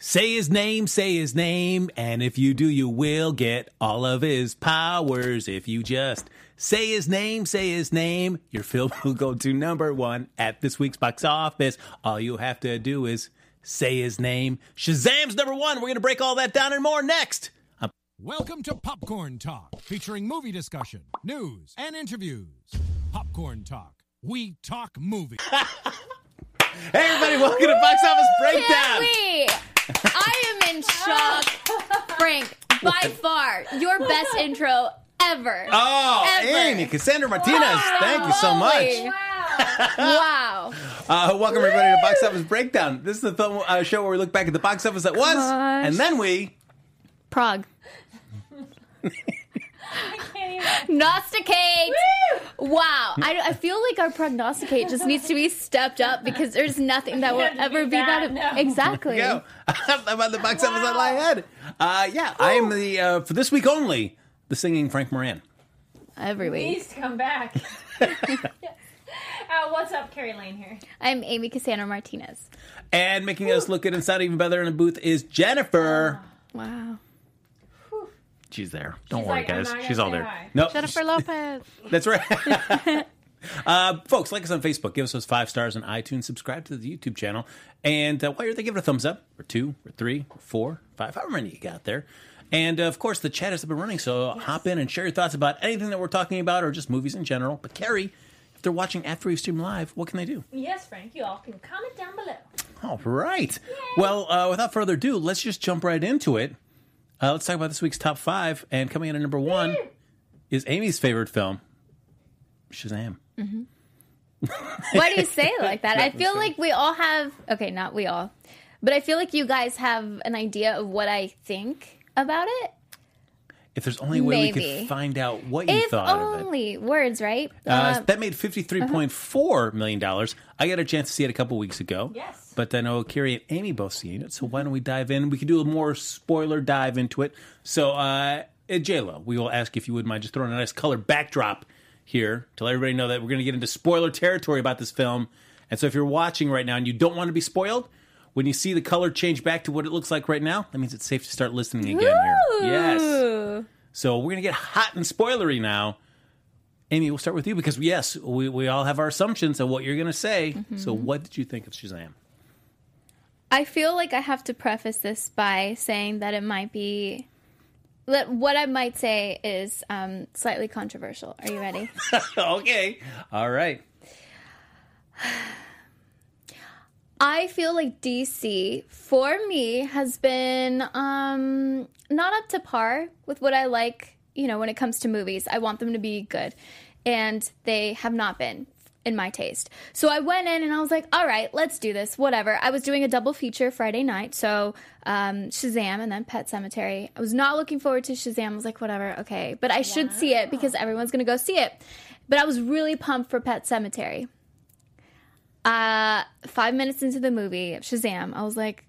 Say his name, say his name, and if you do, you will get all of his powers. If you just say his name, say his name, your film will go to number one at this week's box office. All you have to do is say his name. Shazam's number one. We're going to break all that down and more next. Welcome to Popcorn Talk, featuring movie discussion, news, and interviews. Popcorn Talk. We talk movies. Hey, everybody, welcome to Box Office Breakdown. I am in shock. Frank, by far, your best intro ever. Oh, Ever. Amy, Cassandra Martinez, thank you so much. Holy- Wow. Uh, welcome everybody to Box Office Breakdown. This is the film uh, show where we look back at the box office that was, Gosh. and then we. Prague. Can't Gnosticate. Wow. I, I feel like our prognosticate just needs to be stepped up because there's nothing that will ever be be that. that, no. Exactly. Go about the box office that lie ahead. Uh, yeah, I am the uh, for this week only the singing Frank Moran. Every week. Please come back. Uh, what's up, Carrie Lane here? I'm Amy Cassandra Martinez. And making us look good and sound even better in the booth is Jennifer. Wow. She's there. Don't She's worry, like, I'm guys. not gonna She's all say there. hi. Nope. Jennifer Lopez. That's right. uh, folks, like us on Facebook. Give us those five stars on iTunes. Subscribe to the YouTube channel. And uh, while you're there, give it a thumbs up, or two, or three, or four, five, however many you got there. And uh, of course, the chat has been running, so hop in and share your thoughts about anything that we're talking about, or just movies in general. But Carrie, if they're watching after we stream live, what can they do? Yes, Frank, you all can comment down below. All right. Well, uh, without further ado, let's just jump right into it. Uh, let's talk about this week's top five. And coming in at number one is Amy's favorite film, Shazam. Why do you say it like that? I feel Atmosphere. like we all have okay, not we all, but I feel like you guys have an idea of what I think about it. If there's only a way we could find out what you If thought of it. only words, right? Uh, Uh, that made fifty-three point four million dollars. I got a chance to see it a couple weeks ago. Yes. But I know Carrie and Amy both seen it. So why don't we dive in? We can do a more spoiler dive into it. So, uh, J Lo, we will ask if you would mind just throwing a nice color backdrop here to let everybody know that we're going to get into spoiler territory about this film. And so, if you're watching right now and you don't want to be spoiled. When you see the color change back to what it looks like right now, that means it's safe to start listening again here. Yes. So we're gonna get hot and spoilery now. Amy, we'll start with you because yes, we, we all have our assumptions of what you're gonna say. So what did you think of Shazam? I feel like I have to preface this by saying that it might be. That what I might say is um, slightly controversial. Are you ready? okay. All right. I feel like DC for me has been um not up to par with what I like, you know, when it comes to movies. I want them to be good. And they have not been in my taste. So I went in and I was like, all right, let's do this. Whatever. I was doing a double feature Friday night, so um, Shazam and then Pet Sematary. I was not looking forward to Shazam. I was like, whatever, okay. But I should see it because everyone's gonna go see it. But I was really pumped for Pet Sematary. Uh, five minutes into the movie, Shazam, I was like,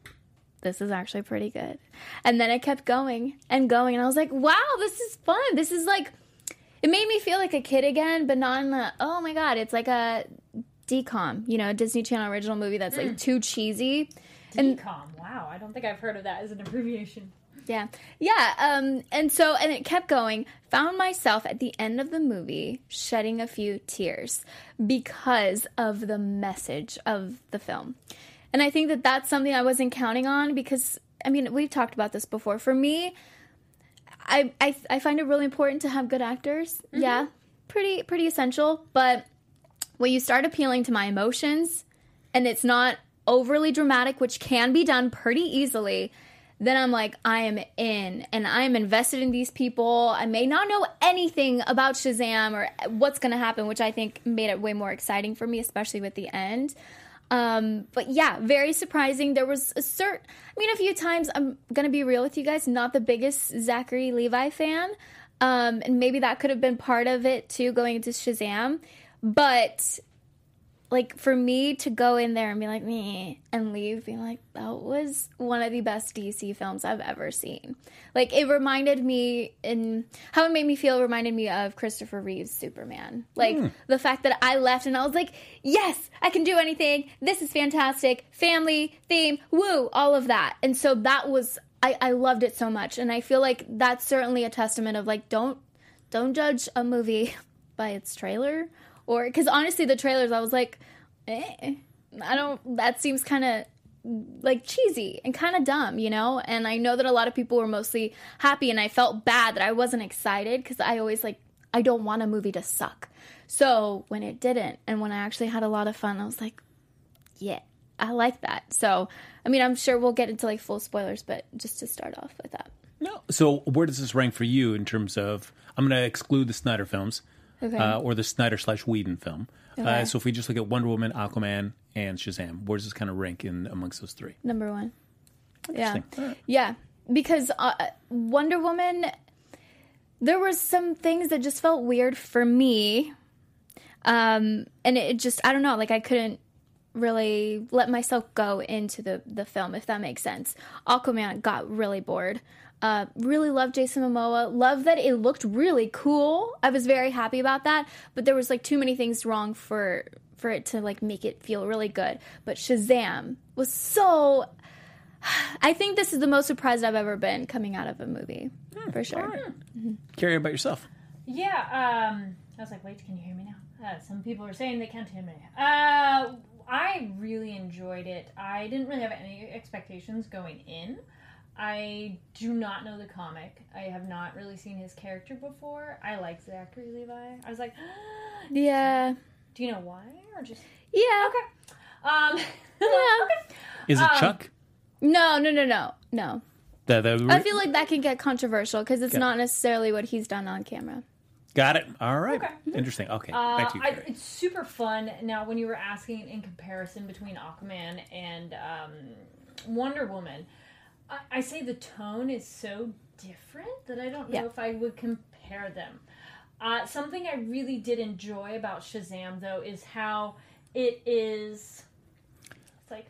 this is actually pretty good. And then it kept going and going, and I was like, wow, this is fun. This is like, it made me feel like a kid again, but not in the, oh my God, it's like a DCOM, you know, Disney Channel original movie that's like too cheesy. And DCOM. Wow, I don't think I've heard of that as an abbreviation. yeah. Yeah. Um, and so, and it kept going. Found myself at the end of the movie shedding a few tears because of the message of the film. And I think that that's something I wasn't counting on because, I mean, we've talked about this before. For me, I, I, I find it really important to have good actors. Mm-hmm. Yeah. Pretty, pretty essential. But when you start appealing to my emotions and it's not overly dramatic, which can be done pretty easily, then I'm like, I am in and I'm invested in these people. I may not know anything about Shazam or what's going to happen, which I think made it way more exciting for me, especially with the end. Um, but yeah, very surprising. There was a certain, I mean, a few times, I'm going to be real with you guys, not the biggest Zachary Levi fan. Um, and maybe that could have been part of it too, going into Shazam. But like for me to go in there and be like me and leave being like that was one of the best DC films I've ever seen. Like it reminded me in how it made me feel reminded me of Christopher Reeve's Superman. Like hmm. the fact that I left and I was like, "Yes, I can do anything. This is fantastic. Family, theme, woo, all of that." And so that was I I loved it so much and I feel like that's certainly a testament of like don't don't judge a movie by its trailer or because honestly the trailers i was like eh, i don't that seems kind of like cheesy and kind of dumb you know and i know that a lot of people were mostly happy and i felt bad that i wasn't excited because i always like i don't want a movie to suck so when it didn't and when i actually had a lot of fun i was like yeah i like that so i mean i'm sure we'll get into like full spoilers but just to start off with that No. So where does this rank for you in terms of? I'm going to exclude the Snyder films, Okay. uh, or the Snyder slash Whedon film. Uh, so if we just look at Wonder Woman, Aquaman, and Shazam, where does this kind of rank in amongst those three? number one yeah right. Yeah, because uh, Wonder Woman, there were some things that just felt weird for me, um, and it just I don't know, like I couldn't really let myself go into the the film if that makes sense. Aquaman got really bored. Uh, really loved Jason Momoa. Love that it looked really cool. I was very happy about that, but there was like too many things wrong for for it to like make it feel really good. But Shazam was so I think this is the most surprised I've ever been coming out of a movie, for sure. Carrie, about yourself? Yeah, um, I was like, wait, can you hear me now? Uh, some people are saying they can't hear me. Uh, I really enjoyed it. I didn't really have any expectations going in. I do not know the comic. I have not really seen his character before. I like Zachary Levi. I was like, Yeah, do you know why? Or just. yeah. Okay. Um, Yeah. okay. Is it Um, Chuck? No, no, no, no, no. The, the, I feel like that can get controversial because it's Yeah. not necessarily what he's done on camera. Got it. All right. Okay. Interesting. Okay. Uh, Back to you, I, it's super fun. Now, when you were asking in comparison between Aquaman and um, Wonder Woman, I, I say the tone is so different that I don't know Yeah. if I would compare them. Uh, something I really did enjoy about Shazam, though, is how it is. It's like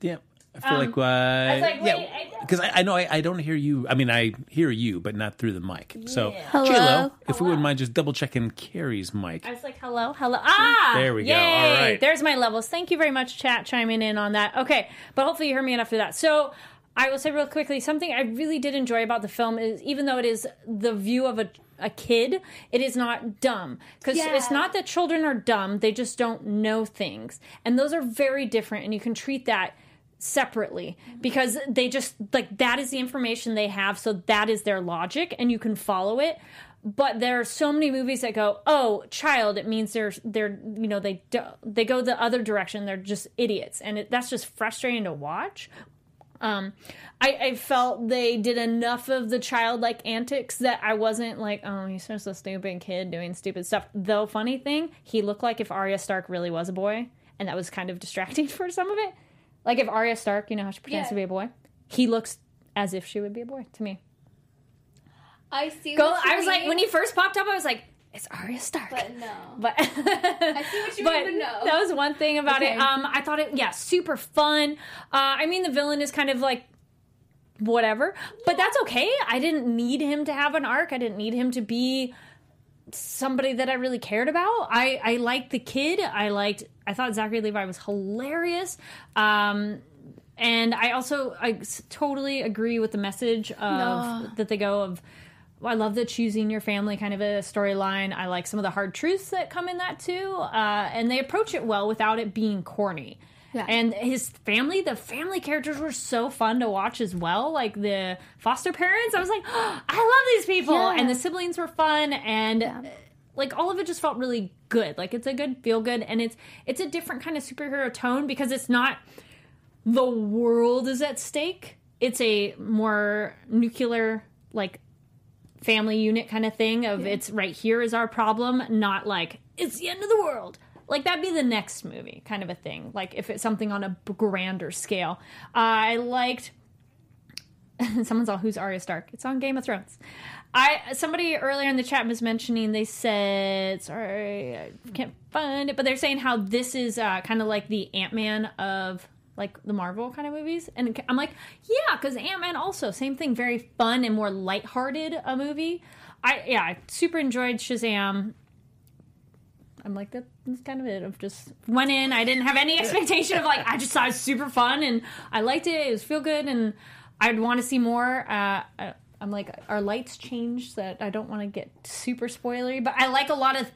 yeah. I feel um, like, uh, was like, wait, yeah, I- because I, I know I, I don't hear you. I mean, I hear you, but not through the mic. So, Yeah. Hello? J-Lo, if we wouldn't mind just double checking Carrie's mic. I was like, hello, hello. Ah! There we go. Yay! All right. There's my levels. Thank you very much, chat, chiming in on that. Okay, but hopefully you heard me enough for that. So I will say real quickly something I really did enjoy about the film is even though it is the view of a, a kid, it is not dumb. Because Yeah. it's not that children are dumb, they just don't know things. And those are very different, and you can treat that separately because they just like that is the information they have so that is their logic and you can follow it but there are so many movies that go oh child it means they're they're you know they do, they go the other direction they're just idiots and it, that's just frustrating to watch um I, I felt they did enough of the childlike antics that I wasn't like, oh, he's just a stupid kid doing stupid stuff. Though, funny thing, he looked like if Arya Stark really was a boy, and that was kind of distracting for some of it. Like if Arya Stark, you know how she pretends Yeah. to be a boy, he looks as if she would be a boy to me. I see. Go. I was like, when he first popped up, I was like, it's Arya Stark. but no. But I see what you mean, but no. That was one thing about Okay. it. Um, I thought it, yeah, super fun. Uh, I mean, the villain is kind of like whatever, but that's okay. I didn't need him to have an arc. I didn't need him to be somebody that I really cared about. I I liked the kid. I liked. I thought Zachary Levi was hilarious. Um, and I also I totally agree with the message of No. that they go of. I love the choosing your family kind of a storyline. I like some of the hard truths that come in that too, uh, and they approach it well without it being corny. Yeah. And his family, the family characters were so fun to watch as well. Like the foster parents, I was like, oh, I love these people, Yeah. and the siblings were fun, and Yeah. like all of it just felt really good. Like it's a good feel good, and it's it's a different kind of superhero tone because it's not the world is at stake. It's a more nuclear like family unit kind of thing of it's right here is our problem, not like it's the end of the world. Like that'd be the next movie kind of a thing. Like if it's something on a grander scale. I liked Someone's all, who's Arya Stark? It's on Game of Thrones. I somebody earlier in the chat was mentioning. They said, sorry, I can't find it, but they're saying how this is uh, kind of like the Ant Man of like the Marvel kind of movies, and I'm like, yeah, because Ant Man also same thing, very fun and more lighthearted a movie. I yeah, I super enjoyed Shazam. I'm like that- that's kind of it. I've just went in. I didn't have any expectation of like. I just thought it was super fun and I liked it. It was feel good and I'd want to see more. Uh, I- I'm like, our lights changed that I don't want to get super spoilery, but I like a lot of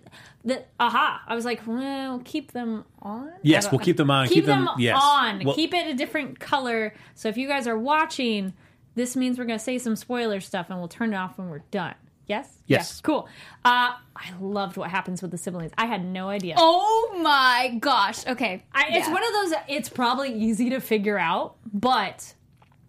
the. Aha! I was like, well, keep them on. Yes, we'll keep them on. Keep, Keep them- them, yes. on. Well- keep it a different color. So if you guys are watching, this means we're going to say some spoiler stuff, and we'll turn it off when we're done. Yes. Yes. Cool. Uh, I loved what happens with the siblings. I had no idea. Oh my gosh. Okay. I, it's one of those. It's probably easy to figure out, but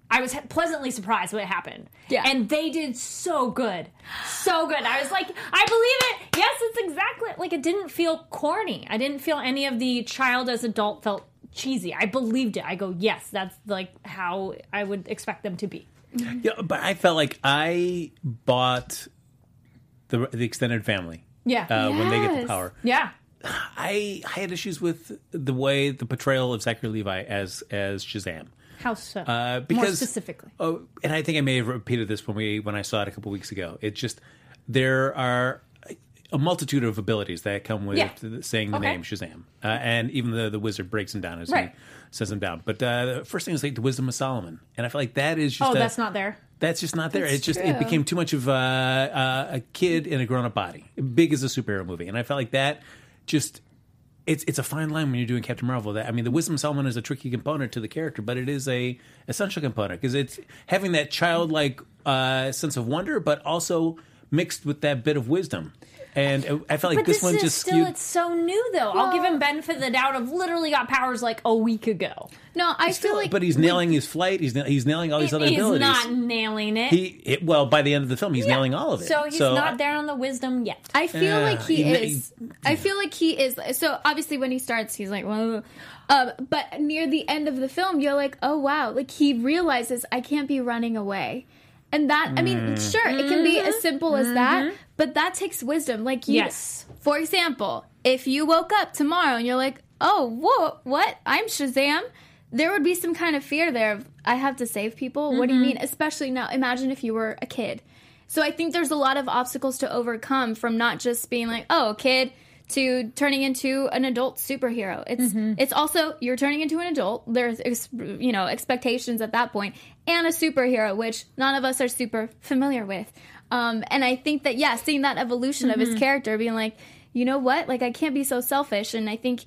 I was pleasantly surprised what happened. Yeah. and they did so good, so good. I was like, I believe it. Yes, it's exactly like it didn't feel corny. I didn't feel any of the child as adult felt cheesy. I believed it. I go, yes, that's like how I would expect them to be. Yeah, but I felt like I bought the the extended family. Yeah. Uh, When they get the power, yeah. I I had issues with the way the portrayal of Zachary Levi as as Shazam. How so? Uh, More specifically. Oh, and I think I may have repeated this when we when I saw it a couple weeks ago. It's just there are a multitude of abilities that come with Yeah. saying the Okay. name Shazam, uh, and even the the wizard breaks them down as Right. he says them down. But uh, the first thing is like the wisdom of Solomon, and I feel like that is just Oh, a- that's not there. that's just not there. That's It's just true. it became too much of a, a, a kid in a grown up body, big as a superhero movie, and I felt like that just. It's, it's a fine line when you're doing Captain Marvel. That I mean, the wisdom Solomon is a tricky component to the character, but it is a essential component because it's having that childlike uh, sense of wonder, but also mixed with that bit of wisdom. And uh, I felt like this, this, one is just still skewed. it's so new though. I'll give him benefit of the doubt of literally got powers like a week ago. No, I feel like but he's nailing his flight. He's he's nailing all these other He's abilities. not nailing it. he it, well by the end of the film, he's nailing all of it. So he's not there on the wisdom yet. I feel Yeah, like he he- is. I feel like he is. So obviously, when he starts, he's like, "Whoa," um, but near the end of the film, you're like, "Oh wow!" Like he realizes I can't be running away, and that I mean, Mm. sure, it can be as simple as that, but that takes wisdom. Like you, Yes. For example, if you woke up tomorrow and you're like, "Oh, whoa, what? I'm Shazam." There would be some kind of fear there. Of, I have to save people. What do you mm-hmm. mean? Especially now. Imagine if you were a kid. So I think there's a lot of obstacles to overcome from not just being like, oh, kid, to turning into an adult superhero. It's mm-hmm. it's also you're turning into an adult. There's ex- you know expectations at that point, and a superhero, which none of us are super familiar with. Um, and I think that yeah, seeing that evolution of his character, being like, you know what, like I can't be so selfish, and I think,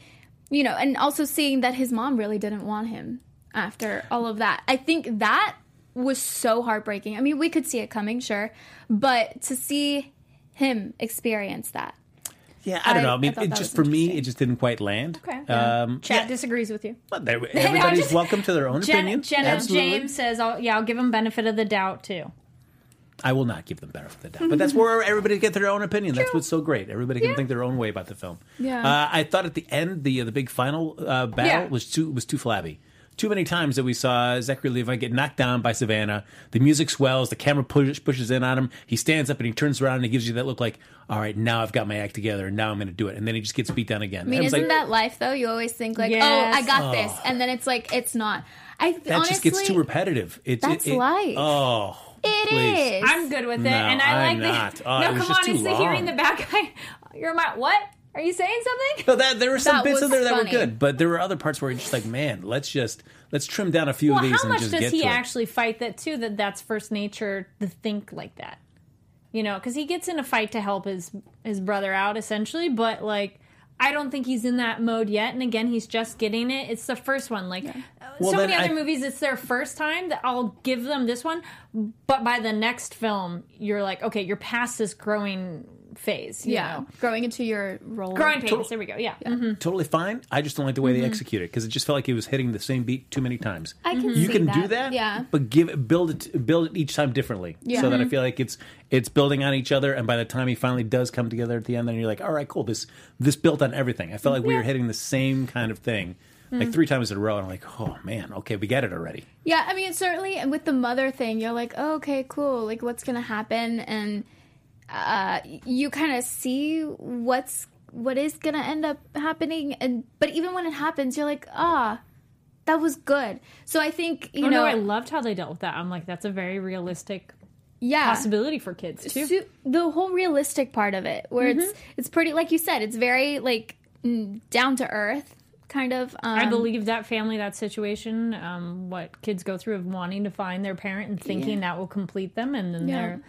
you know, and also seeing that his mom really didn't want him after all of that. I think that was so heartbreaking. I mean, we could see it coming, sure, but to see him experience that. Yeah, I don't know. I mean, I it just for me, it just didn't quite land. Okay. Um, Chad yeah, disagrees with you. but there- everybody's just- welcome to their own Jenna, opinion. Jenna Absolutely. James says, I'll, "Yeah, I'll give him benefit of the doubt too." I will not give them benefit of the doubt, but that's where everybody get their own opinion. That's what's so great. Everybody can think their own way about the film. Yeah. Uh, I thought at the end, the the big final uh, battle Yeah. was too was too flabby. Too many times that we saw Zachary Levi get knocked down by Sivana. The music swells. The camera push, pushes in on him. He stands up and he turns around and he gives you that look like, "All right, now I've got my act together, and now I'm going to do it." And then he just gets beat down again. I mean, isn't like, that life though? You always think like, Yes. "Oh, I got this," and then it's like it's not. I that honestly, just gets too repetitive. It, that's it, it- life. Oh, It please. is. I'm good with it, No, and I I'm like not. Oh, the. It no, was come just on, too it's the hearing long. the bad guy. You're my what? Are you saying something? No, that there were some That bits in was there that funny. were good, but there were other parts where you're just like, man, let's just let's trim down a few Well, of these how and much just does get he to it. actually fight that too? That that's first nature to think like that, you know? Because he gets in a fight to help his his brother out essentially, but like. I don't think he's in that mode yet. And again, he's just getting it. It's the first one. Like uh, Well, so many other I- movies, it's their first time that I'll give them this one. But by the next film, you're like, okay, you're past this growing phase. You yeah, know? growing into your role. Growing pains. There we go. Yeah. Mhm. Totally fine. I just don't like the way Mm-hmm. they execute it because it just felt like he was hitting the same beat too many times. I can you see can that. do that, Yeah. But give build it build it each time differently, Yeah. so that I Mhm. feel like it's it's building on each other. And by the time he finally does come together at the end, then you're like, all right, cool. This this built on everything. I felt like we were hitting the same kind of thing like three times in a row. And I'm like, oh man, okay, we get it already. Yeah, I mean, certainly, and with the mother thing, you're like, oh, okay, cool. Like, what's gonna happen? And uh, you kind of see what's what is gonna end up happening. And but even when it happens, you're like, ah, that was good. So I think you Oh, know, no, I loved how they dealt with that. I'm like, that's a very realistic yeah, possibility for kids too. su- the whole realistic part of it, where Mm-hmm. it's it's pretty, like you said, it's very like down to earth kind of. Um, I believe that family, that situation, um, what kids go through of wanting to find their parent and thinking that will complete them, and then Yeah. they're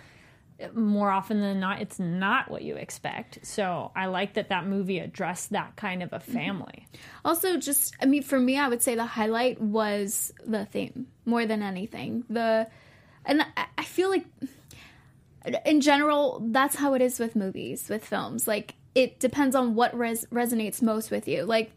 more often than not, it's not what you expect. So I like that that movie addressed that kind of a mm-hmm. family. Also, just I mean, for me, I would say the highlight was the theme more than anything. The and I, I feel like in general, that's how it is with movies, with films. Like it depends on what res- resonates most with you. Like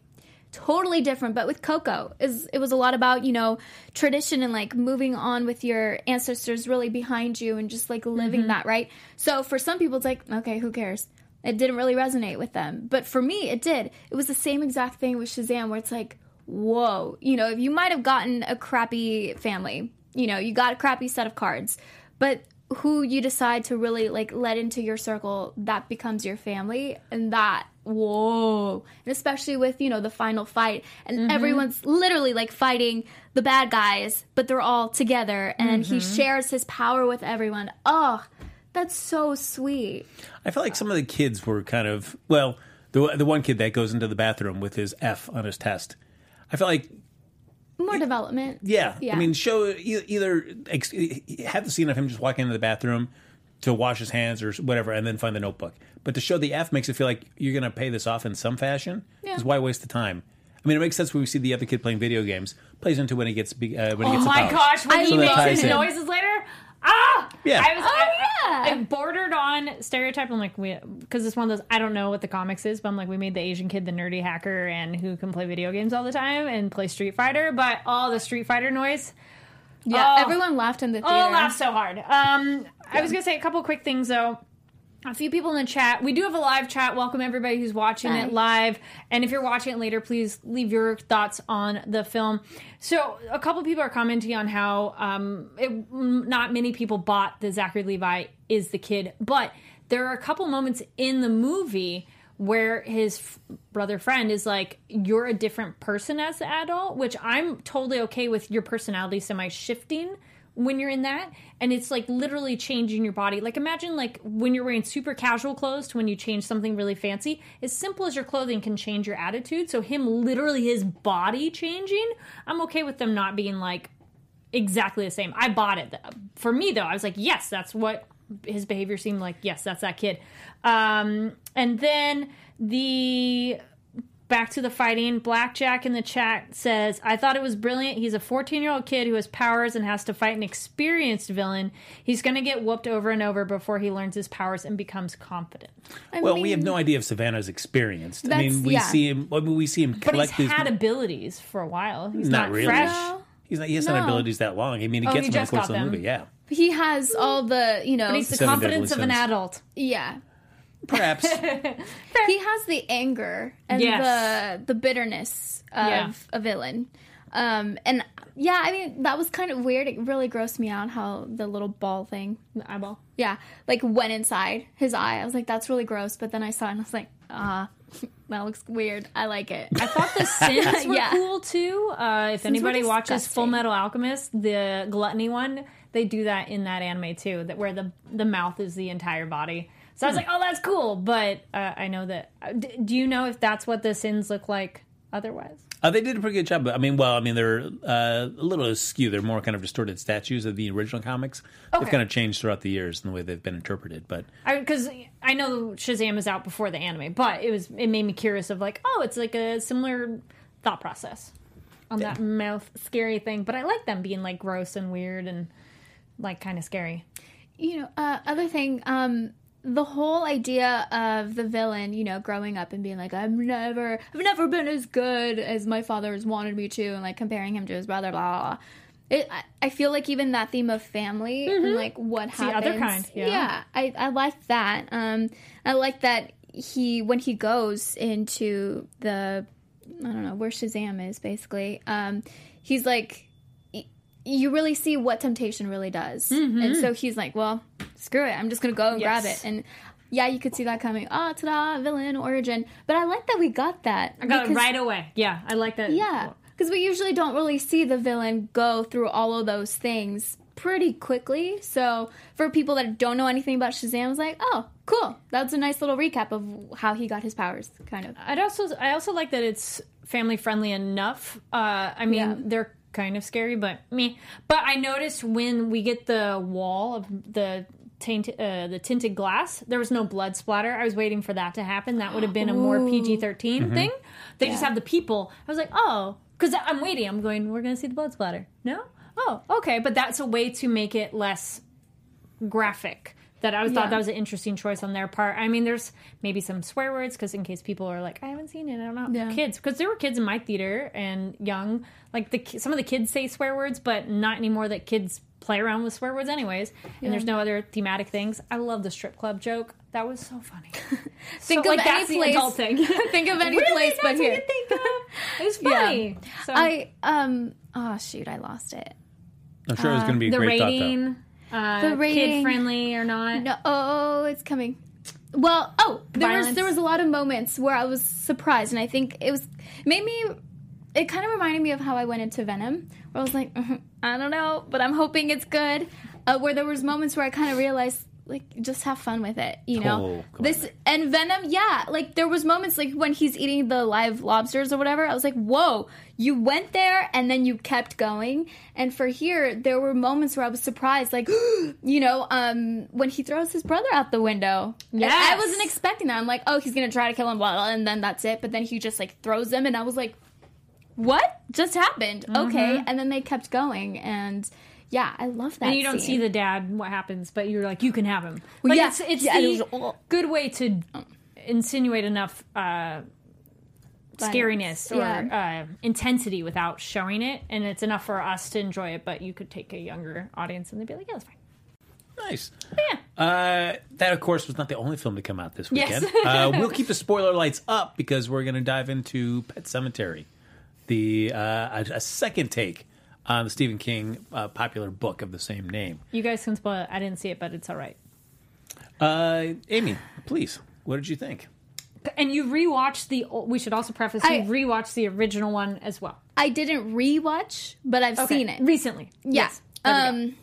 totally different, but with Coco, is it was a lot about you know tradition and like moving on with your ancestors really behind you and just like living mm-hmm. that right. So for some people, it's like okay, who cares? It didn't really resonate with them, but for me, it did. It was the same exact thing with Shazam, where it's like, whoa, you know, if you might have gotten a crappy family, you know, you got a crappy set of cards, but who you decide to really like let into your circle that becomes your family and that whoa. And especially with you know the final fight. And mm-hmm. everyone's literally like fighting the bad guys but they're all together. And he mm-hmm. shares his power with everyone. Oh that's so sweet. I felt like some of the kids were kind of well, the the one kid that goes into the bathroom with his F on his test. I felt like more development. Yeah, Yeah. I mean, show either have the scene of him just walking into the bathroom to wash his hands or whatever, and then find the notebook. But to show the F makes it feel like you're going to pay this off in some fashion. Because why waste the time? I mean, it makes sense when we see the other kid playing video games. Plays into when he gets uh, when he Oh gets the my powers. gosh, when I he makes his in. noises later. Ah! Yeah. I was I, Oh, yeah. I bordered on stereotype. I'm like, we because it's one of those I don't know what the comics is, but I'm like, we made the Asian kid the nerdy hacker and who can play video games all the time and play Street Fighter, but all the Street Fighter noise. yeah Oh. everyone laughed in the theater Oh, laughed so hard. Um, I was gonna say a couple quick things though. A few people in the chat. We do have a live chat. Welcome everybody who's watching Hi. it live. And if you're watching it later, please leave your thoughts on the film. So, a couple people are commenting on how um, it, not many people bought the Zachary Levi is the kid, but there are a couple moments in the movie where his f- brother friend is like, "You're a different person as an adult," which I'm totally okay with. Your personality semi shifting when you're in that and it's like literally changing your body. Like imagine like when you're wearing super casual clothes to when you change something really fancy as simple as your clothing can change your attitude. So him literally his body changing i'm okay with them not being like exactly the same. I bought it. For me though i was like yes that's what his behavior seemed like. Yes that's that kid. Um and then the back to the fighting. Blackjack in the chat says, I thought it was brilliant. He's a 14 year old kid who has powers and has to fight an experienced villain. He's going to get whooped over and over before he learns his powers and becomes confident. I Well, we have no idea if Sivana's experienced. I mean, we yeah. see him. I mean, we see him But he's collect these. had abilities for a while. He's Not not, really. fresh. No. He's not. He hasn't had abilities that long. I mean, he Oh, gets he them in the course got of the movie. Yeah, he has all the you know But he's the confidence of deadly an adult. yeah perhaps. he has the anger and Yes. the the bitterness of Yeah. a villain. Um, and yeah, I mean that was kind of weird. It really grossed me out how the little ball thing, The eyeball. yeah, like went inside his eye. I was like, that's really gross. But then I saw it and I was like, ah, that looks weird. I like it. I thought the sins were Yeah. cool too. Uh, if anybody watches. Fullmetal Alchemist, the gluttony one, they do that in that anime too. That where the the mouth is the entire body. So I was like, oh, that's cool. But uh, I know that. uh, d- do you know if that's what the sins look like otherwise? Uh, they did a pretty good job. But I mean, well, I mean, they're uh, a little askew. They're more kind of distorted statues of the original comics. They've kind of changed throughout the years in the way they've been interpreted. But Because I, know Shazam is out before the anime, but it was it made me curious of like, oh, it's like a similar thought process on that mouth scary thing. But I like them being like gross and weird and like kind of scary. you know, uh, other thing, um, the whole idea of the villain, you know, growing up and being like, I've never, I've never been as good as my father has wanted me to, and like comparing him to his brother, blah blah. blah. It, I, feel like even that theme of family and like what the happens. other kind, yeah. I, I like that. Um, I like that he when he goes into the I don't know where Shazam is basically. Um, he's like, you really see what temptation really does, and so he's like, well, screw it, I'm just gonna go and grab it, and yeah, you could see that coming. Oh, ta-da, villain origin. But I like that we got that. I got it right away. Yeah, I like that. Yeah, because we usually don't really see the villain go through all of those things pretty quickly. So for people that don't know anything about Shazam, it's like, oh, cool. That's a nice little recap of how he got his powers, kind of. I'd also I also like that it's family friendly enough. Uh, I mean, Yeah. they're kind of scary, but me. But I noticed when we get the wall of the tainted, uh, the tinted glass, there was no blood splatter. I was waiting for that to happen. That would have been a more PG 13 thing. They just have the people. I was like, oh, because I'm waiting. I'm going. We're gonna see the blood splatter. No. Oh, okay. But that's a way to make it less graphic that I was Yeah. thought that was an interesting choice on their part. I mean, there's maybe some swear words because in case people are like, I haven't seen it, I don't know. Yeah. Kids, because there were kids in my theater and young, like the some of the kids say swear words, but not anymore. That kids play around with swear words anyways, and there's no other thematic things. I love the strip club joke. That was so funny. Think so, of like, any that's the place. adult thing. think of any really? place That's but what here. you think of? It was Yeah. funny. So, I um oh shoot, I lost it. I'm sure it was going to be a the great rating, uh, The rating- kid friendly or not? No, oh, it's coming. Well, oh, there was there was a lot of moments where I was surprised, and I think it was made me. It kind of reminded me of how I went into Venom, where I was like, "Mhm, I don't know, but I'm hoping it's good. Uh, where there was moments where I kind of realized, like, just have fun with it, you know. Oh, come this and Venom, yeah, like there was moments like when he's eating the live lobsters or whatever. I was like, whoa, you went there and then you kept going. And for here, there were moments where I was surprised, like, you know, um, when he throws his brother out the window. yeah I wasn't expecting that. I'm like, oh, he's gonna try to kill him, blah, blah, and then that's it. But then he just like throws him, and I was like, what just happened? Okay, and then they kept going, and yeah, I love that. and you don't scene. see the dad what happens but you're like you can have him like yeah. it's it's Yeah, the it was- good way to insinuate enough uh scariness or Yeah. uh, intensity without showing it and it's enough for us to enjoy it but you could take a younger audience and they'd be like yeah that's fine Nice. yeah Uh, that, of course, was not the only film to come out this Yes. weekend. uh, we'll keep the spoiler lights up because we're going to dive into Pet Sematary, the uh, a, a second take on the Stephen King uh, popular book of the same name. you guys can spoil it i didn't see it but it's all right Uh, Amy, please, what did you think? and you rewatched the we should also preface I- you rewatched the original one as well I didn't rewatch, but I've Okay. seen it. recently Yeah. Yes. There we go. Um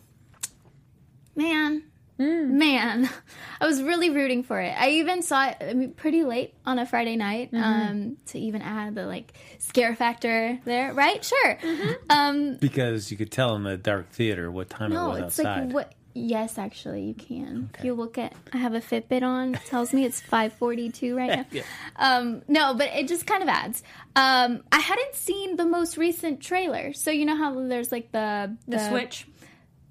man. Mm. Man, I was really rooting for it. I even saw it I mean, pretty late on a Friday night Mm-hmm. um, to even add the like scare factor there, right? Sure. Mm-hmm. Um, Because you could tell in the dark theater what time it no, was it's outside. like what? Yes, actually, you can. If you look at, I have a Fitbit on. It tells me it's five forty-two right now. Yeah. Um, no, but it just kind of adds. Um, I hadn't seen the most recent trailer, so you know how there's like the the switch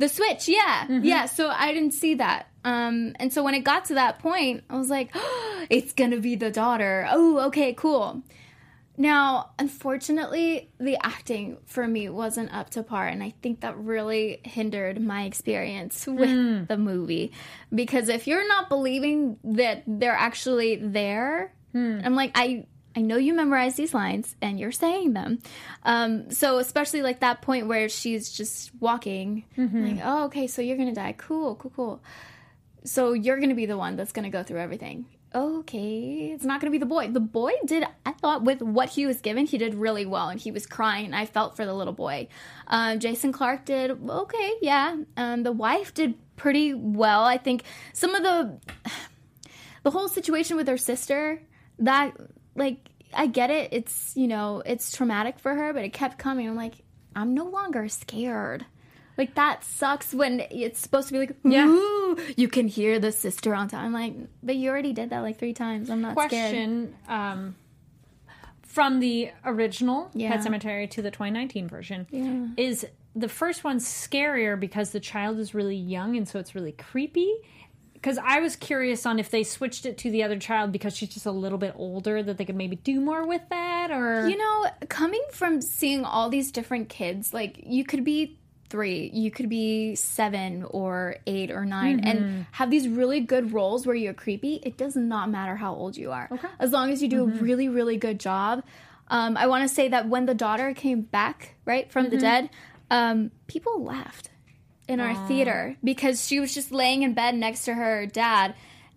the Switch, yeah, Mm-hmm. yeah. So I didn't see that. Um, and so when it got to that point, I was like, it's gonna be the daughter. Oh, okay, cool. Now, unfortunately, the acting for me wasn't up to par, and I think that really hindered my experience with Hmm. the movie. Because if you're not believing that they're actually there, Hmm. I'm like, I I know you memorize these lines and you're saying them. Um, so especially like that point where she's just walking, Mm-hmm. like, oh, okay, so you're gonna die. Cool, cool, cool. So you're gonna be the one that's gonna go through everything. Okay, it's not gonna be the boy. The boy did, I thought, with what he was given, he did really well, and he was crying. and I felt for the little boy. Um, Jason Clarke did okay, yeah. Um, the wife did pretty well. I think some of the the whole situation with her sister that like i get it it's you know it's traumatic for her but it kept coming i'm like i'm no longer scared like that sucks when it's supposed to be like Yeah. ooh you can hear the sister on time i'm like but you already did that like three times i'm not scared question um, from the original Yeah. Pet Sematary to the 2019 version Yeah. is the first one scarier because the child is really young and so it's really creepy. Because I was curious on if they switched it to the other child because she's just a little bit older that they could maybe do more with that or You know, coming from seeing all these different kids, like you could be three, you could be seven or eight or 9 and have these really good roles where you're creepy. It does not matter how old you are. As long as you do a really, really good job. Um, I want to say that when the daughter came back, right, from Mm-hmm. the dead, um, people laughed in our theater because she was just laying in bed next to her dad.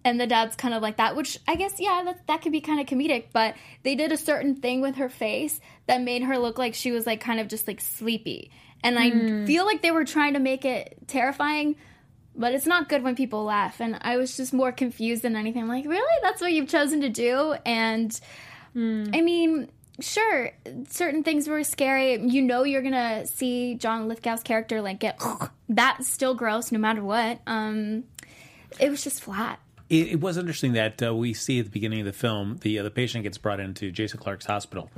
And the dad's kind of like that, which I guess, yeah, that, that could be kind of comedic, but they did a certain thing with her face that made her look like she was like kind of just like sleepy. And I Hmm. feel like they were trying to make it terrifying, but it's not good when people laugh. And I was just more confused than anything. I'm like, really? That's what you've chosen to do? And I mean, sure, certain things were scary. You know, you're gonna see John Lithgow's character like get that's still gross no matter what. Um, it was just flat. It, it was interesting that uh, we see at the beginning of the film the uh, the patient gets brought into Jason Clarke's hospital,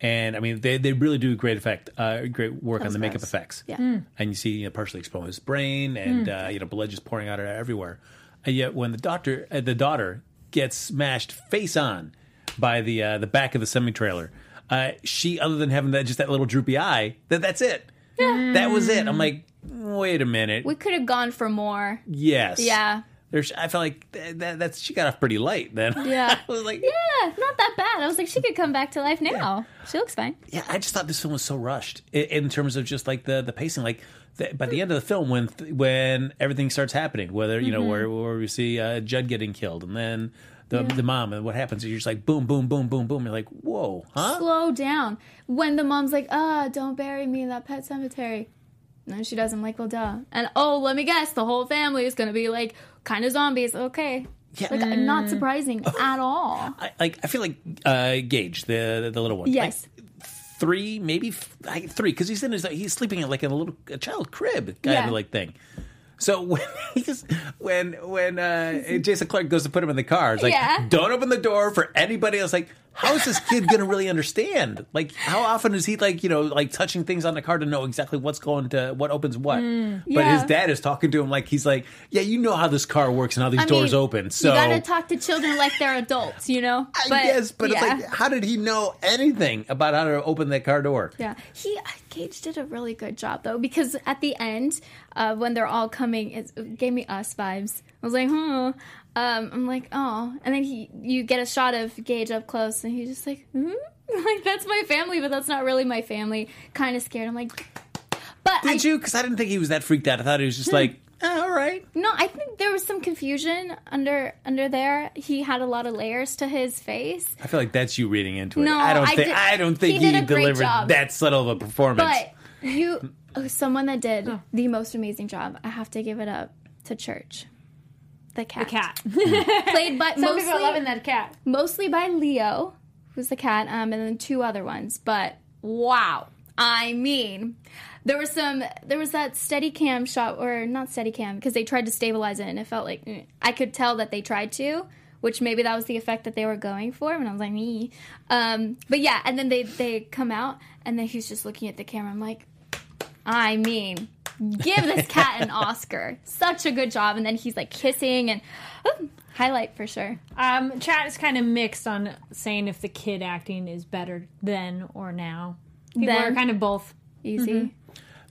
and I mean they, they really do great effect, uh, great work on was the makeup gross. effects. Yeah. and you see you know, partially exposed brain and uh, you know blood just pouring out everywhere. And yet when the doctor uh, the daughter gets smashed face on by the uh, the back of the semi trailer, uh, she other than having that just that little droopy eye, that that's it. That was it. I'm like, wait a minute. We could have gone for more. Yes. Yeah. There's, I felt like that, that, that's she got off pretty light then. Yeah. I was like, Yeah, not that bad. I was like, she could come back to life now. She looks fine. yeah. I just thought this film was so rushed in, in terms of just like the the pacing. Like the, by the end of the film, when when everything starts happening, whether you know where where we see uh, Judd getting killed, and then the the mom, and what happens? Is you're just like boom, boom, boom, boom, boom. You're like, whoa, huh? Slow down. When the mom's like, ah, don't bury me in that pet cemetery. No, she doesn't. Like, well, duh. And oh, let me guess, the whole family is going to be like kind of zombies. Okay. Yeah. Like, not surprising at all. I, like I feel like uh, Gage, the the little one. Yes. Like, three, maybe f- three, because he's in his he's sleeping in like in a little a child crib kind Yeah. of like thing. So when he's when when uh, Jason Clarke goes to put him in the car, it's like Yeah. don't open the door for anybody else. Like, how is this kid gonna really understand? Like, how often is he like you know like touching things on the car to know exactly what's going to what opens what? but Mm, yeah. his dad is talking to him like he's like, yeah, you know how this car works and how these I doors mean, open. So you got to talk to children like they're adults, you know? I guess, but yeah. it's like, how did he know anything about how to open that car door? Yeah, he Gage did a really good job though because at the end, uh, when they're all coming, it gave me us vibes. I was like, hmm. Um, I'm like, oh, and then he, you get a shot of Gage up close, and he's just like, hmm, like that's my family, but that's not really my family. Kind of scared. I'm like, but Did I, you? Because I didn't think he was that freaked out. I thought he was just like, "Ah, all right. No, I think there was some confusion under under there. He had a lot of layers to his face. I feel like that's you reading into it. No, I don't I think. did- I don't think he he, did a great delivered that subtle of a performance. But you, oh, someone that did the most amazing job. I have to give it up to Church, the cat, Cat. played by Some mostly people loving that cat. mostly by Leo, who's the cat, um, and then two other ones. But wow, I mean, there was some, there was that steady cam shot, or not steady cam, because they tried to stabilize it, and it felt like mm, I could tell that they tried to. Which maybe that was the effect that they were going for, and I was like, me. Um, but yeah, and then they they come out, and then he's just looking at the camera. I'm like, I mean, give this cat an Oscar. Such a good job. And then he's like kissing and oh, highlight for sure. Um, chat is kind of mixed on saying if the kid acting is better then or now. People Then. are kind of both. Easy.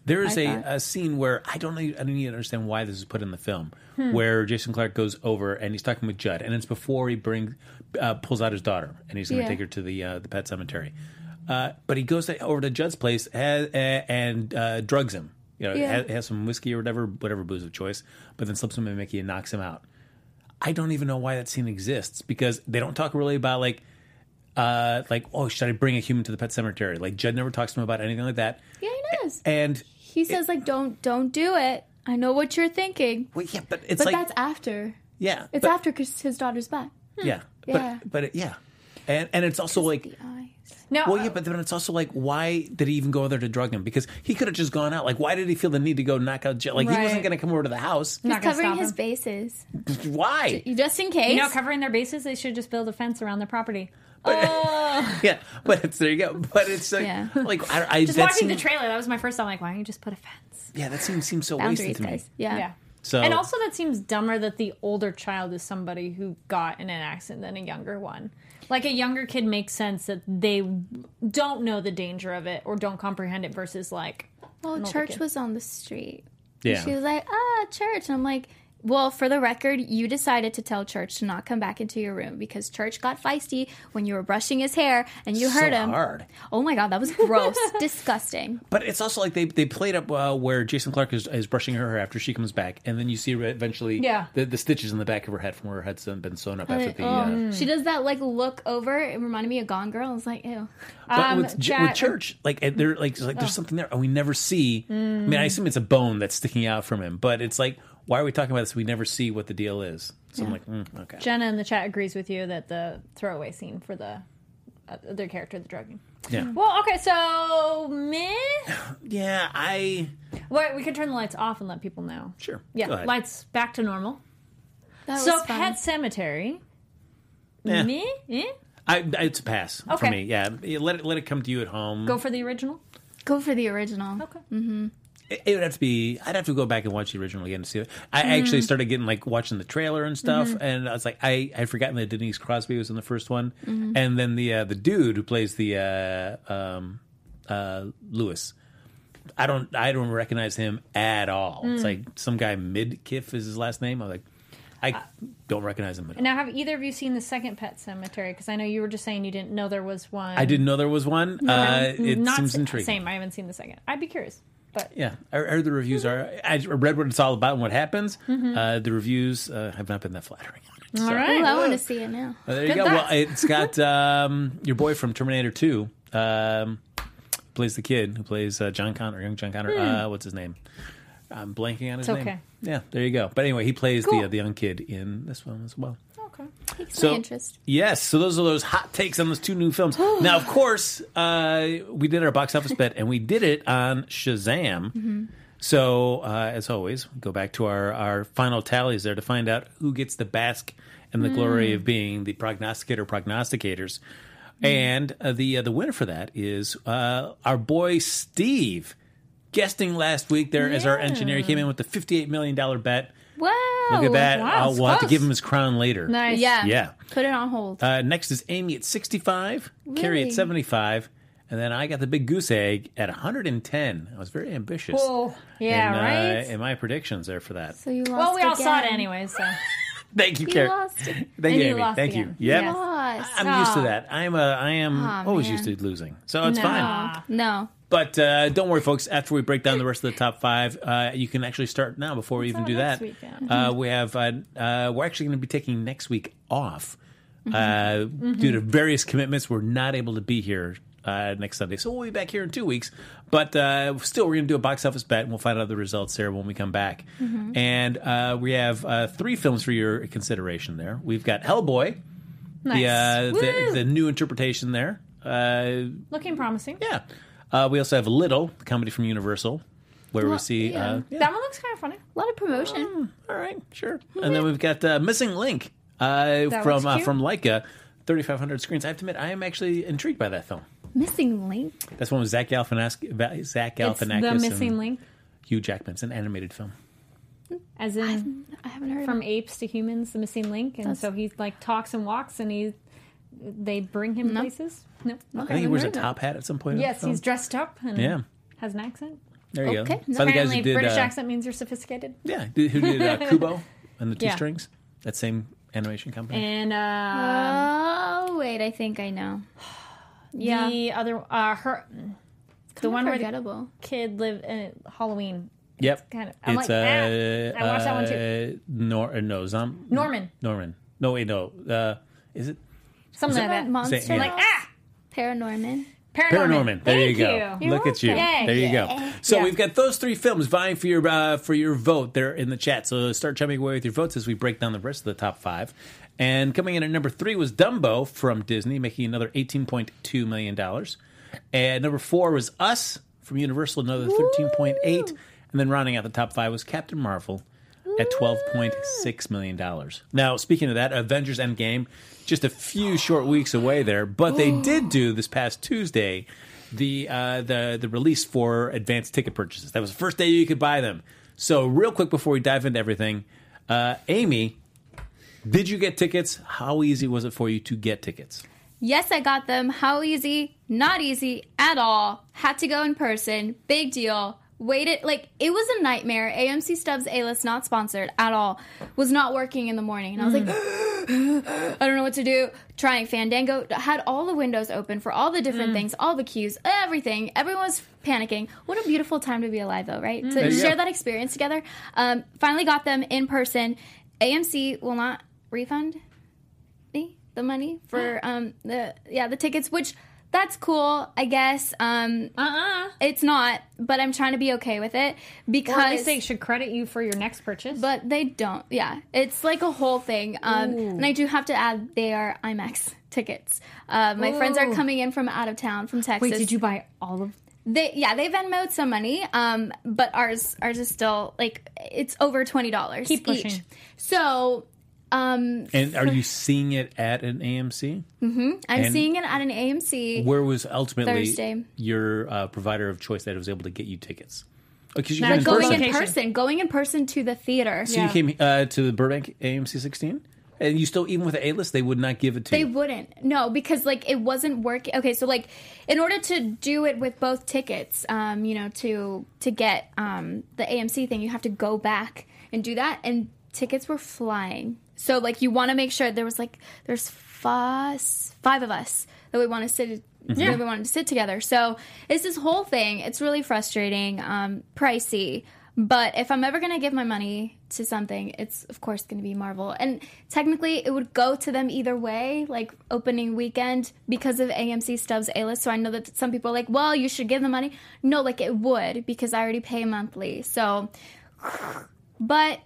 there is I a, thought. a scene where I don't know. I don't even understand why this is put in the film, Hmm. where Jason Clarke goes over and he's talking with Judd, and it's before he brings uh, pulls out his daughter, and he's going to Yeah. take her to the uh, the pet cemetery. Uh, but he goes to, over to Judd's place has, and uh, drugs him. You know, Yeah. has, has some whiskey or whatever, whatever booze of choice, but then slips him a Mickey and knocks him out. I don't even know why that scene exists because they don't talk really about like, uh, like oh, should I bring a human to the pet cemetery? Like Judd never talks to him about anything like that, Yeah, he does. and He says like, "Don't, don't do it." I know what you're thinking, well, yeah, but it's but like that's after. yeah, It's but, after because his daughter's back. yeah, Yeah. but but it, yeah, and and it's also like The eyes. No, Well, yeah, uh, but then it's also like, why did he even go there to drug him? Because he could have just gone out. Like, why did he feel the need to go knock out Jill? Like, he wasn't going to come over to the house. He's Not gonna covering stop his him. bases, Why? just in case. you know, covering their bases, they should just build a fence around their property. Oh Yeah, but it's there you go. But it's like, Yeah. like I, I Just that watching the trailer, that was my first thought. Like, why don't you just put a fence? Yeah, that seems seems so wasted boundaries, to me. Yeah. Yeah. So And also, that seems dumber that the older child is somebody who got in an accident than a younger one. Like a younger kid makes sense that they don't know the danger of it or don't comprehend it versus like Well, church was on the street. yeah, She was like, "Ah, church," and I'm like, Well, for the record, you decided to tell Church to not come back into your room because Church got feisty when you were brushing his hair and you heard So him. hard. Oh my god, that was gross, disgusting. But it's also like they they played up uh, where Jason Clarke is, is brushing her hair after she comes back, and then you see her eventually Yeah. the, the stitches in the back of her head from where her head's been sewn up after the. Oh, Uh, She does that like look over. It reminded me of Gone Girl. I was like, ew. but Um, with, J- with church, like there, like, like there's something there, and we never see. I mean, I assume it's a bone that's sticking out from him, but it's like, why are we talking about this? We never see what the deal is. So I'm like, mm, okay. Jenna in the chat agrees with you that the throwaway scene for the uh, their character, the drugging. Yeah, Well, okay, so meh. yeah. I Wait, we can turn the lights off and let people know. sure. Go Yeah, ahead. lights back to normal. That so was fun. Pet Sematary. Yeah. Meh? Eh? I, I, it's a pass for Okay. me. Yeah, let it let it come to you at home. Go for the original. Go for the original. Okay. It, it would have to be. I'd have to go back and watch the original again to see it. I Mm-hmm. actually started getting like watching the trailer and stuff, and I was like, I I'd forgotten that Denise Crosby was in the first one, Mm-hmm. and then the uh, the dude who plays the uh, um, uh, Louis. I don't I don't recognize him at all. Mm. It's like some guy Midkiff is his last name. I'm like, I Uh, don't recognize him at all. Now, have either of you seen the second Pet Sematary? Because I know you were just saying you didn't know there was one. I didn't know there was one. Uh, it Not seems intriguing. Same. I haven't seen the second. I'd be curious, but Yeah, I I heard the reviews are. I read what it's all about and what happens. Uh, the reviews uh, have not been that flattering. Mm-hmm. all right. Ooh, I want to see it now. Uh, there you Good go. Well, it's got um, your boy from Terminator Two. Um, plays the kid who plays uh, John Connor, young John Connor. Uh, what's his name? I'm blanking on his. It's name. okay. Yeah, there you go. But anyway, he plays Cool. the uh, the young kid in this one as well. Okay. So my interest. yes, so those are those hot takes on those two new films. now, of course, uh, we did our box office bet, and we did it on Shazam. Mm-hmm. So uh, as always, we go back to our our final tallies there to find out who gets the bask and the Mm. glory of being the prognosticator prognosticators. And uh, the uh, the winner for that is uh, our boy Steve, guesting last week there as our engineer. He came in with the fifty eight million dollar bet. Wow. Look at that! wow, I'll- it's we'll have to close. give him his crown later. Nice. Yeah. Yeah. Put it on hold. Uh, next is Amy at 65, Kari at 75, and then I got the big goose egg at 110. I was very ambitious. Oh, yeah, in, uh, right. in my predictions there for that. so you lost well, we all saw it again. anyway, so Thank you, You Kari. lost. Thank And you, you Amy. lost Thank you. Yep. Yeah. I'm used to that. I'm a, I am Aw, always man. used to losing, so it's No. fine. No. But uh, don't worry, folks. After we break down the rest of the top five, uh, you can actually start now before we even do that. uh, we have uh, uh, we're actually going to be taking next week off Mm-hmm. uh, due to various commitments. We're not able to be here uh, next Sunday, so we'll be back here in two weeks. But uh, still, we're going to do a box office bet, and we'll find out the results there when we come back. Mm-hmm. And uh, we have uh, three films for your consideration. There, we've got Hellboy, nice. the, uh, the the new interpretation there. Uh, looking promising. yeah. Uh, we also have Little, the comedy from Universal, where we see. yeah. Uh, yeah. That one looks kind of funny. A lot of promotion. All right, sure. And then we've got uh, Missing Link uh, from uh, from Laika, 3,500 screens. I have to admit, I am actually intrigued by that film. Missing link. That's one with Zach Galifianakis, Zach It's Galifianakis the missing link, Hugh Jackman. It's an animated film. as in I haven't heard from of apes to humans, the missing link, and That's- so he like talks and walks, and he they bring him No. places. No. I think he wears a heard of it. top hat at some point. in the Yes, film. he's dressed up and Yeah. has an accent. There you Okay. go. No. By the guys Apparently, who did, British uh, accent means you're sophisticated. Yeah, did- who did uh, Kubo and the Two Yeah. Strings? That same animation company. And uh, Oh wait, I think I know. Yeah. the other, uh, her, the Kinda one where the kid live in Halloween. Yep. Kind of. I'm it's like, uh, ah, I watched that one too. uh, Nor uh, no, Zom- Norman, Norman. No, wait, no. Uh, is it something Is like it that. Monster. Say- yeah. Like ah, Paranorman. Paranorman. Paranorman? There Thank you go. You. Look at you. Yay. There you go. So Yeah. we've got those three films vying for your uh, for your vote there in the chat. So start chiming away with your votes as we break down the rest of the top five. And coming in at number three was Dumbo from Disney, making another eighteen point two million dollars. And number four was Us from Universal, another thirteen point eight. And then rounding out the top five was Captain Marvel at twelve point six million dollars. Now, speaking of that, Avengers Endgame, just a few short weeks away there, but they did do this past Tuesday the uh, the the release for advanced ticket purchases. That was the first day you could buy them. So, real quick before we dive into everything, uh, Amy, did you get tickets? How easy was it for you to get tickets? Yes, I got them. How easy? Not easy at all. Had to go in person. Big deal. waited like it was a nightmare. AMC Stubs A list not sponsored at all. Was not working in the morning, and I was like, I don't know what to do. Trying Fandango had all the windows open for all the different things, all the queues, everything. Everyone was panicking. What a beautiful time to be alive, though, right? To share go. that experience together. Um, finally got them in person. AMC will not refund me the money for um the yeah the tickets, which that's cool, I guess. Um, Uh-uh. it's not, but I'm trying to be okay with it Or because they should credit you for your next purchase. but they don't. Yeah, it's like a whole thing. Um, and I do have to add they are IMAX tickets. Uh, my friends are coming in from out of town from Texas. Wait, did you buy all of They yeah they Venmoed some money. Um, but ours ours is still like it's over twenty dollars each. So um, And are you seeing it at an AMC? I'm And- seeing it at an AMC. Where was ultimately Thursday. your uh, provider of choice that was able to get you tickets? Because you Now came in Like going person. in person, going in person to the theater. So you came uh, to the Burbank AMC 16, and you still even with the A list, they would not give it to They you. wouldn't. No, because like it wasn't working. Okay, so like in order to do it with both tickets, um, you know, to to get um the AMC thing, you have to go back and do that and tickets were flying. So like you want to make sure there was like there's five five of us that we want to sit Mm-hmm. that we wanted to sit together. So it's this whole thing. It's really frustrating, um, pricey. But if I'm ever gonna give my money to something, it's of course gonna be Marvel. And technically, it would go to them either way, like opening weekend because of AMC Stubs A list. So I know that some people are like, well, you should give them money. No, like it would because I already pay monthly. So, but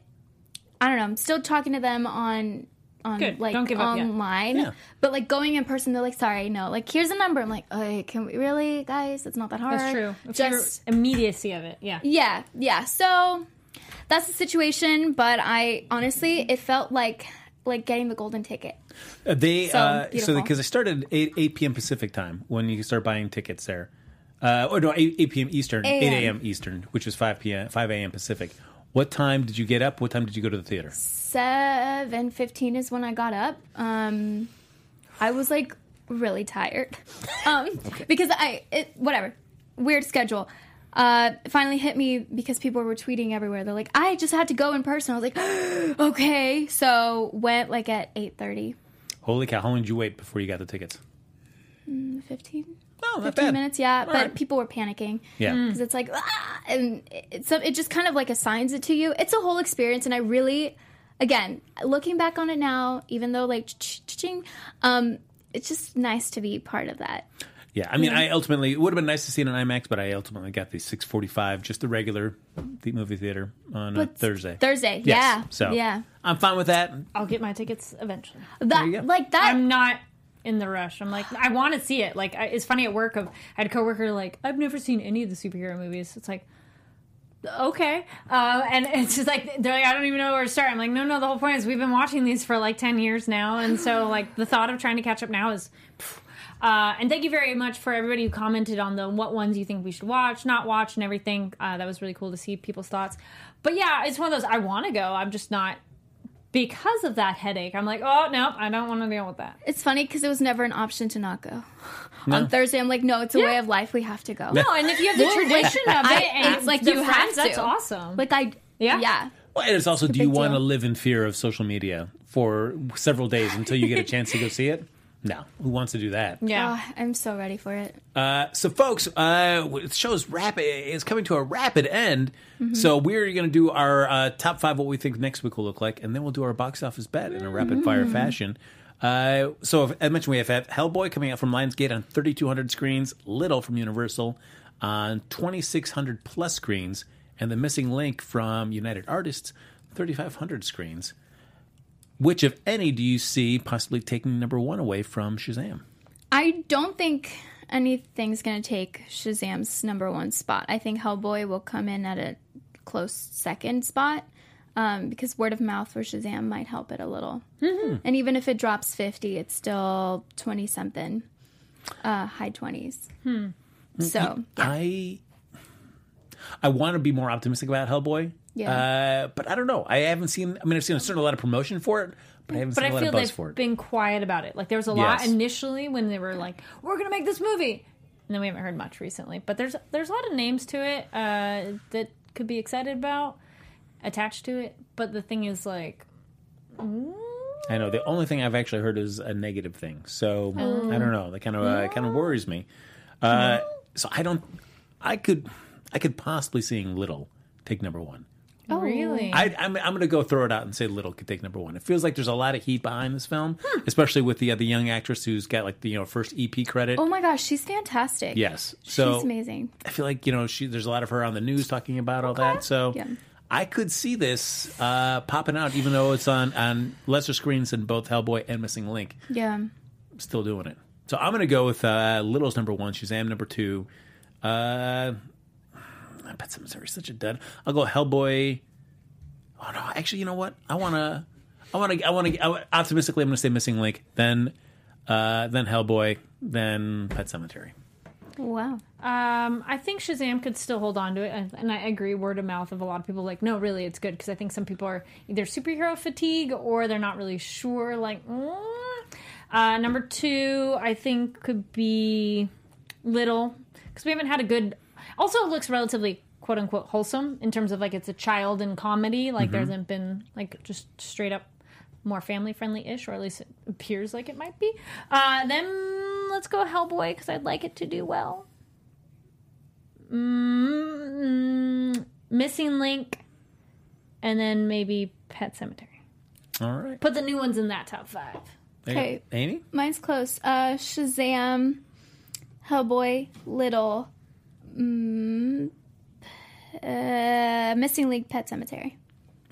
I don't know. I'm still talking to them on on Good. like Don't give up yet. online. Yeah. But like going in person, they're like, sorry, no. Like here's a number. I'm like, oh, can we really, guys? It's not that hard. That's true. If Just immediacy of it, yeah. yeah, yeah. So that's the situation. But I honestly, it felt like like getting the golden ticket. Uh, they So, uh, so beautiful. because I started 8, 8 p.m. Pacific time when you start buying tickets there. Uh, or no, 8, 8 p.m. Eastern, 8 AM. a.m. Eastern, which is 5 p.m. 5 a.m. Pacific. What time did you get up? What time did you go to the theater? Seven fifteen is when I got up. Um, I was like really tired. Um, because I it, whatever weird schedule. Uh, finally hit me because people were tweeting everywhere. They're like, I just had to go in person. I was like, okay. So went like at eight thirty. Holy cow! How long did you wait before you got the tickets? 15 Oh, not 15 bad. minutes yeah but right. people were panicking Yeah. because it's like ah! and it's it just kind of like assigns it to you it's a whole experience and i really again looking back on it now even though like ching um it's just nice to be part of that Yeah, I mean, I ultimately it would have been nice to see it on IMAX, but I ultimately got the 6:45, just the regular the movie theater on But Thursday. thursday Yes. yeah So yeah I'm fine with that. I'll get my tickets eventually. that you go. like that I'm not in the rush. I'm like, I want to see it. Like, I, it's funny at work. Of I had a coworker like, I've never seen any of the superhero movies. It's like, okay, uh, and it's just like they're like, I don't even know where to start. I'm like, no, no. The whole point is we've been watching these for like ten years now, and so like the thought of trying to catch up now is. pff. Uh, and thank you very much for everybody who commented on the what ones you think we should watch, not watch, and everything. Uh, that was really cool to see people's thoughts. But yeah, it's one of those I want to go. I'm just not because of that headache. I'm like, oh no, I don't want to deal with that. it's funny because it was never an option to not go on thursday i'm like no it's a Yeah. way of life we have to go No, and if you have the tradition of it, I- and it's like the you have to. That's awesome. like i Yeah. yeah Well, and it's also, do you want to live in fear of social media for several days until you get a chance to go see it? No, who wants to do that? yeah. Oh, i'm so ready for it Uh, so, folks, uh, the show's rapid is coming to a rapid end. So we're going to do our uh, top five, what we think next week will look like, and then we'll do our box office bet in a rapid fire fashion. Uh, so, if, I mentioned we have Hellboy coming out from Lionsgate on 3,200 screens, Little from Universal on 2,600 plus screens, and The Missing Link from United Artists, 3,500 screens. Which, if any, do you see possibly taking number one away from Shazam? I don't think anything's going to take Shazam's number one spot. I think Hellboy will come in at a close second spot um, because word of mouth for Shazam might help it a little. And even if it drops 50, it's still 20 something, uh, high 20s. So, I I want to be more optimistic about Hellboy. Yeah. Uh, but I don't know. I haven't seen. I mean, I've seen a certain a lot of promotion for it, but I haven't But seen I a lot of buzz for it. been quiet about it. Like there was a lot initially when they were like, "We're gonna make this movie," and then we haven't heard much recently. But there's there's a lot of names to it uh, that could be excited about attached to it. But the thing is, like, I know the only thing I've actually heard is a negative thing. So Oh. I don't know. That kind of uh, kind of worries me. Uh, so I don't. I could I could possibly seeing Little take number one. Oh, really, I, I'm, I'm going to go throw it out and say Little could take number one. It feels like there's a lot of heat behind this film, Hmm. especially with the uh, the young actress who's got like the you know first EP credit. Oh my gosh, she's fantastic. Yes, so she's amazing. I feel like you know she there's a lot of her on the news talking about all that. So Yeah. I could see this uh, popping out, even though it's on on lesser screens than both Hellboy and Missing Link. Yeah. Still doing it. So I'm going to go with uh, Little's number one, Shazam number two. Uh, I bet Sematary is such a dud. I'll go Hellboy. Oh no, actually, you know what? I want to. I want to. I want to. Optimistically, I'm going to say Missing Link, then, uh, then Hellboy, then Pet Sematary. Wow. Um, I think Shazam could still hold on to it, and- and I agree. Word of mouth of a lot of people like, no, really, it's good because I think some people are either superhero fatigue or they're not really sure. Like, mm. uh, number two, I think could be Little because we haven't had a good. Also, it looks relatively quote unquote wholesome in terms of like it's a child and comedy. Like, there hasn't been like just straight up more family friendly ish, or at least it appears like it might be. Uh, then let's go Hellboy because I'd like it to do well. Mm, missing Link, and then maybe Pet Sematary. All right. Put the new ones in that top five. Okay. Amy? Mine's close. Uh, Shazam, Hellboy, Little, mm, uh, Missing League, Pet Sematary.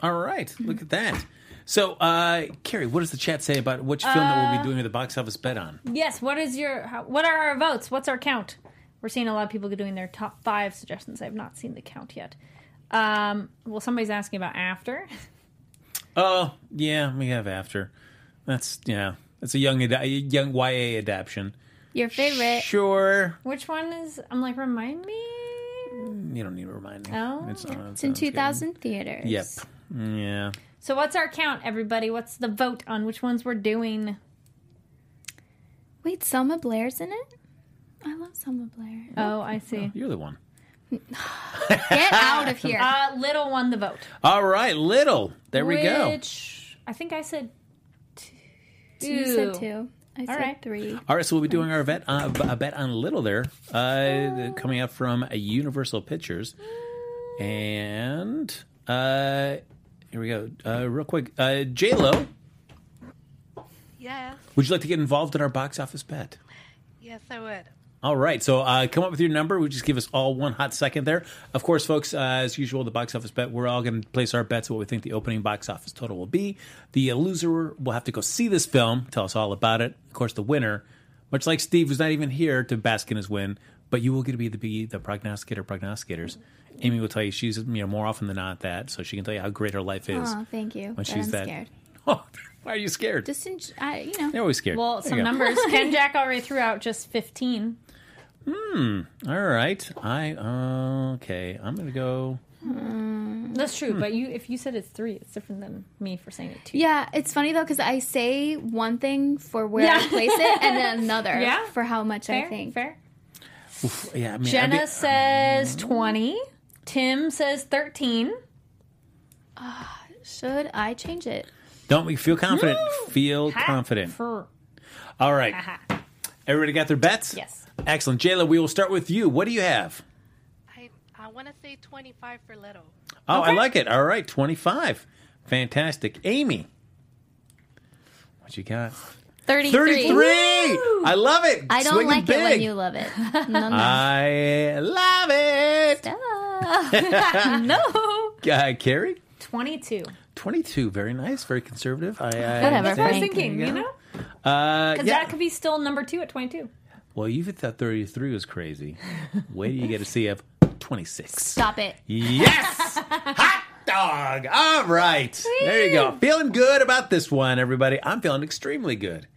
All right. Look at that. So, uh, Kari, what does the chat say about which film that we'll be doing with the box office bet on? Yes. What is your? How, what are our votes? What's our count? We're seeing a lot of people doing their top five suggestions. I have not seen the count yet. Um, well, somebody's asking about after. Oh, yeah, we have After. That's, yeah, it's a young, ad- a young YA adaptation. Your favorite? Sure. Which one is? I'm like, remind me. You don't need to remind me. Oh. it's, uh, It's in sounds good. 2000 theaters. Yep. Yeah. So what's our count, everybody? What's the vote on which ones we're doing? Wait, Selma Blair's in it? I love Selma Blair. Oh, I see. You're the one. Get out of here. Uh, Little won the vote. All right, Little. There we go. Which I think I said two. you said two. I said right. three. All right, so we'll be doing our bet, uh, a bet on Little there, uh, coming up from Universal Pictures, and uh, here we go. Uh, real quick, uh, J Lo, Yes, would you like to get involved in our box office bet? yes, I would. All right, so uh, come up with your number. We just give us all one hot second there. Of course, folks, uh, as usual, the box office bet. We're all going to place our bets what we think the opening box office total will be. The loser will have to go see this film, tell us all about it. Of course, the winner, much like Steve, who's not even here to bask in his win, but you will get to be the be the prognosticator, prognosticators. Amy will tell you she's you know more often than not that, so she can tell you how great her life is. Oh, thank you. when But she's I'm that. scared. Oh, why are you scared? Just, in, I, you know. They're always scared. Well, There some you go. numbers. Ken Jack already threw out just fifteen. Hmm. All right, I okay. I'm gonna go. That's Hmm. true, but you if you said it's three, it's different than me for saying it two. Yeah, it's funny though because I say one thing for where I Yeah. place it, and then another Yeah. for how much I think. fair. Yeah, I mean, Jenna I mean, says twenty. Tim says thirteen. Should I change it? Don't we feel confident? Feel confident. For All right. Everybody got their bets? Yes. Excellent. J Lo, we will start with you. What do you have? I I want to say 25 for little. Oh, I Okay. like it. All right, 25. Fantastic. Amy. What you got? 33. 33. I love it. I don't Swinging like it when big. you love it. No, no. I love it. Stella. no. Uh, Kari? twenty-two. 22. Very nice. Very conservative. I, I Whatever, That's what I was Frank. thinking. You you know, go. Uh, because yeah. that could be still number two at twenty-two. Well, you thought 33 was crazy. Wait till you get to see of 26. Stop it. Yes! Hot dog! All right. There you go. Feeling good about this one, everybody. I'm feeling extremely good.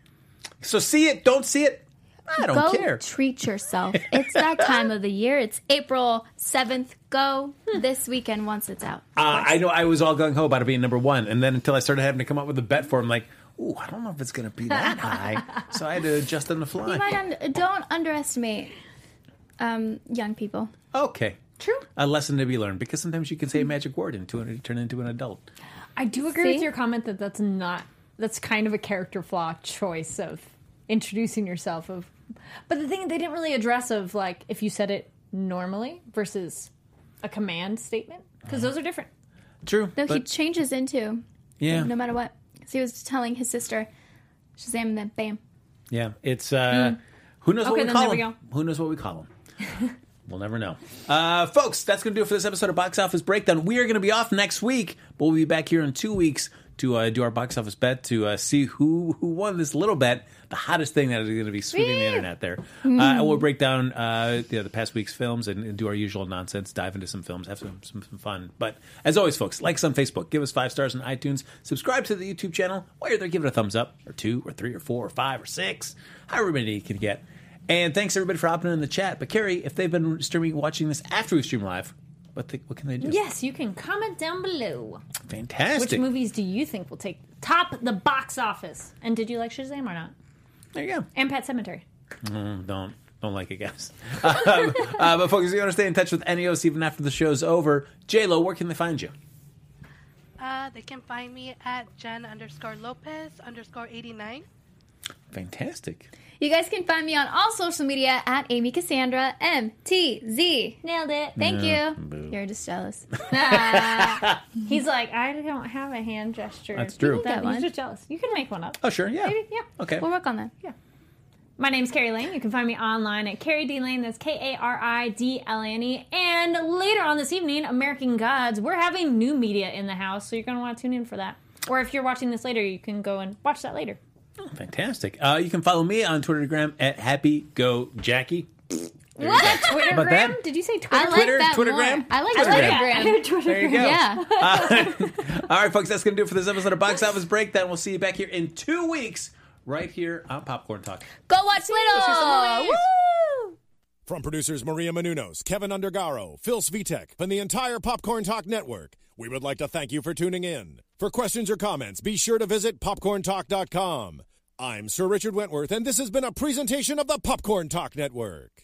So see it, don't see it. I don't Go care. treat yourself. It's that time of the year. It's April 7th. Go this weekend once it's out. Uh, I know I was all gung ho about it being number one, and then until I started having to come up with a bet for him, like, ooh, I don't know if it's going to be that high. So I had to adjust on the You fly. might un- don't underestimate um, young people. Okay. True. A lesson to be learned because sometimes you can say a magic word and turn turn into an adult. I do agree See? with your comment that that's not that's kind of a character flaw choice of introducing yourself of but the thing they didn't really address of like if you said it normally versus a command statement because those are different. True. No, he but- changes into yeah. no matter what. So he was telling his sister, Shazam, and then bam. Yeah, it's uh, who knows Okay, what we then call there we him. go. Who knows what we call him? we'll never know. Uh, folks, that's going to do it for this episode of Box Office Breakdown. We are going to be off next week, but we'll be back here in two weeks to uh, do our box office bet to uh, see who who won this little bet, the hottest thing that is going to be sweeping the internet there. Uh, and we'll break down uh, you know, the past week's films and, and do our usual nonsense, dive into some films, have some, some, some fun. But as always, folks, like us on Facebook, give us five stars on iTunes, subscribe to the YouTube channel. While you're there, give it a thumbs up, or two, or three, or four, or five, or six, however many you can get. And thanks everybody for hopping in the chat. But Kari, if they've been streaming, watching this after we stream live, what the, what can they do? Yes, you can comment down below. fantastic. Which movies do you think will take top the box office? And did you like Shazam or not? There you go. And Pet Sematary. Mm, don't don't like it, guys. um, uh, but folks, if you want to stay in touch with Enios even after the show's over, J Lo, where can they find you? Uh, they can find me at Jen underscore Lopez underscore 89. Fantastic. You guys can find me on all social media at Amy Cassandra MTZ. Nailed it. Thank you. boo. You're just jealous. He's like, I don't have a hand gesture. That's true. That, That he's one. just jealous. You can make one up. Oh, sure, yeah. Maybe, yeah. Okay. We'll work on that. Yeah. My name's Kari Lane. You can find me online at Kari D Lane. That's K A R I D L A N E. And later on this evening, American Gods, we're having new media in the house, so you're going to want to tune in for that. Or if you're watching this later, you can go and watch that later. Fantastic. Uh, you can follow me on Twittergram at Happy Go Jackie. What? Twittergram? About that? Did you say I Twitter? like Twitter- that Twittergram? more. I like Twittergram. Twittergram. There you go. Yeah. All right, folks, that's going to do it for this episode of Box Office Breakdown. We'll see you back here in two weeks, right here on Popcorn Talk. Go watch Little. Woo! From producers Maria Menounos, Kevin Undergaro, Phil Svitek, and the entire Popcorn Talk Network, we would like to thank you for tuning in. For questions or comments, be sure to visit popcorntalk.com. I'm Sir Richard Wentworth, and this has been a presentation of the Popcorn Talk Network.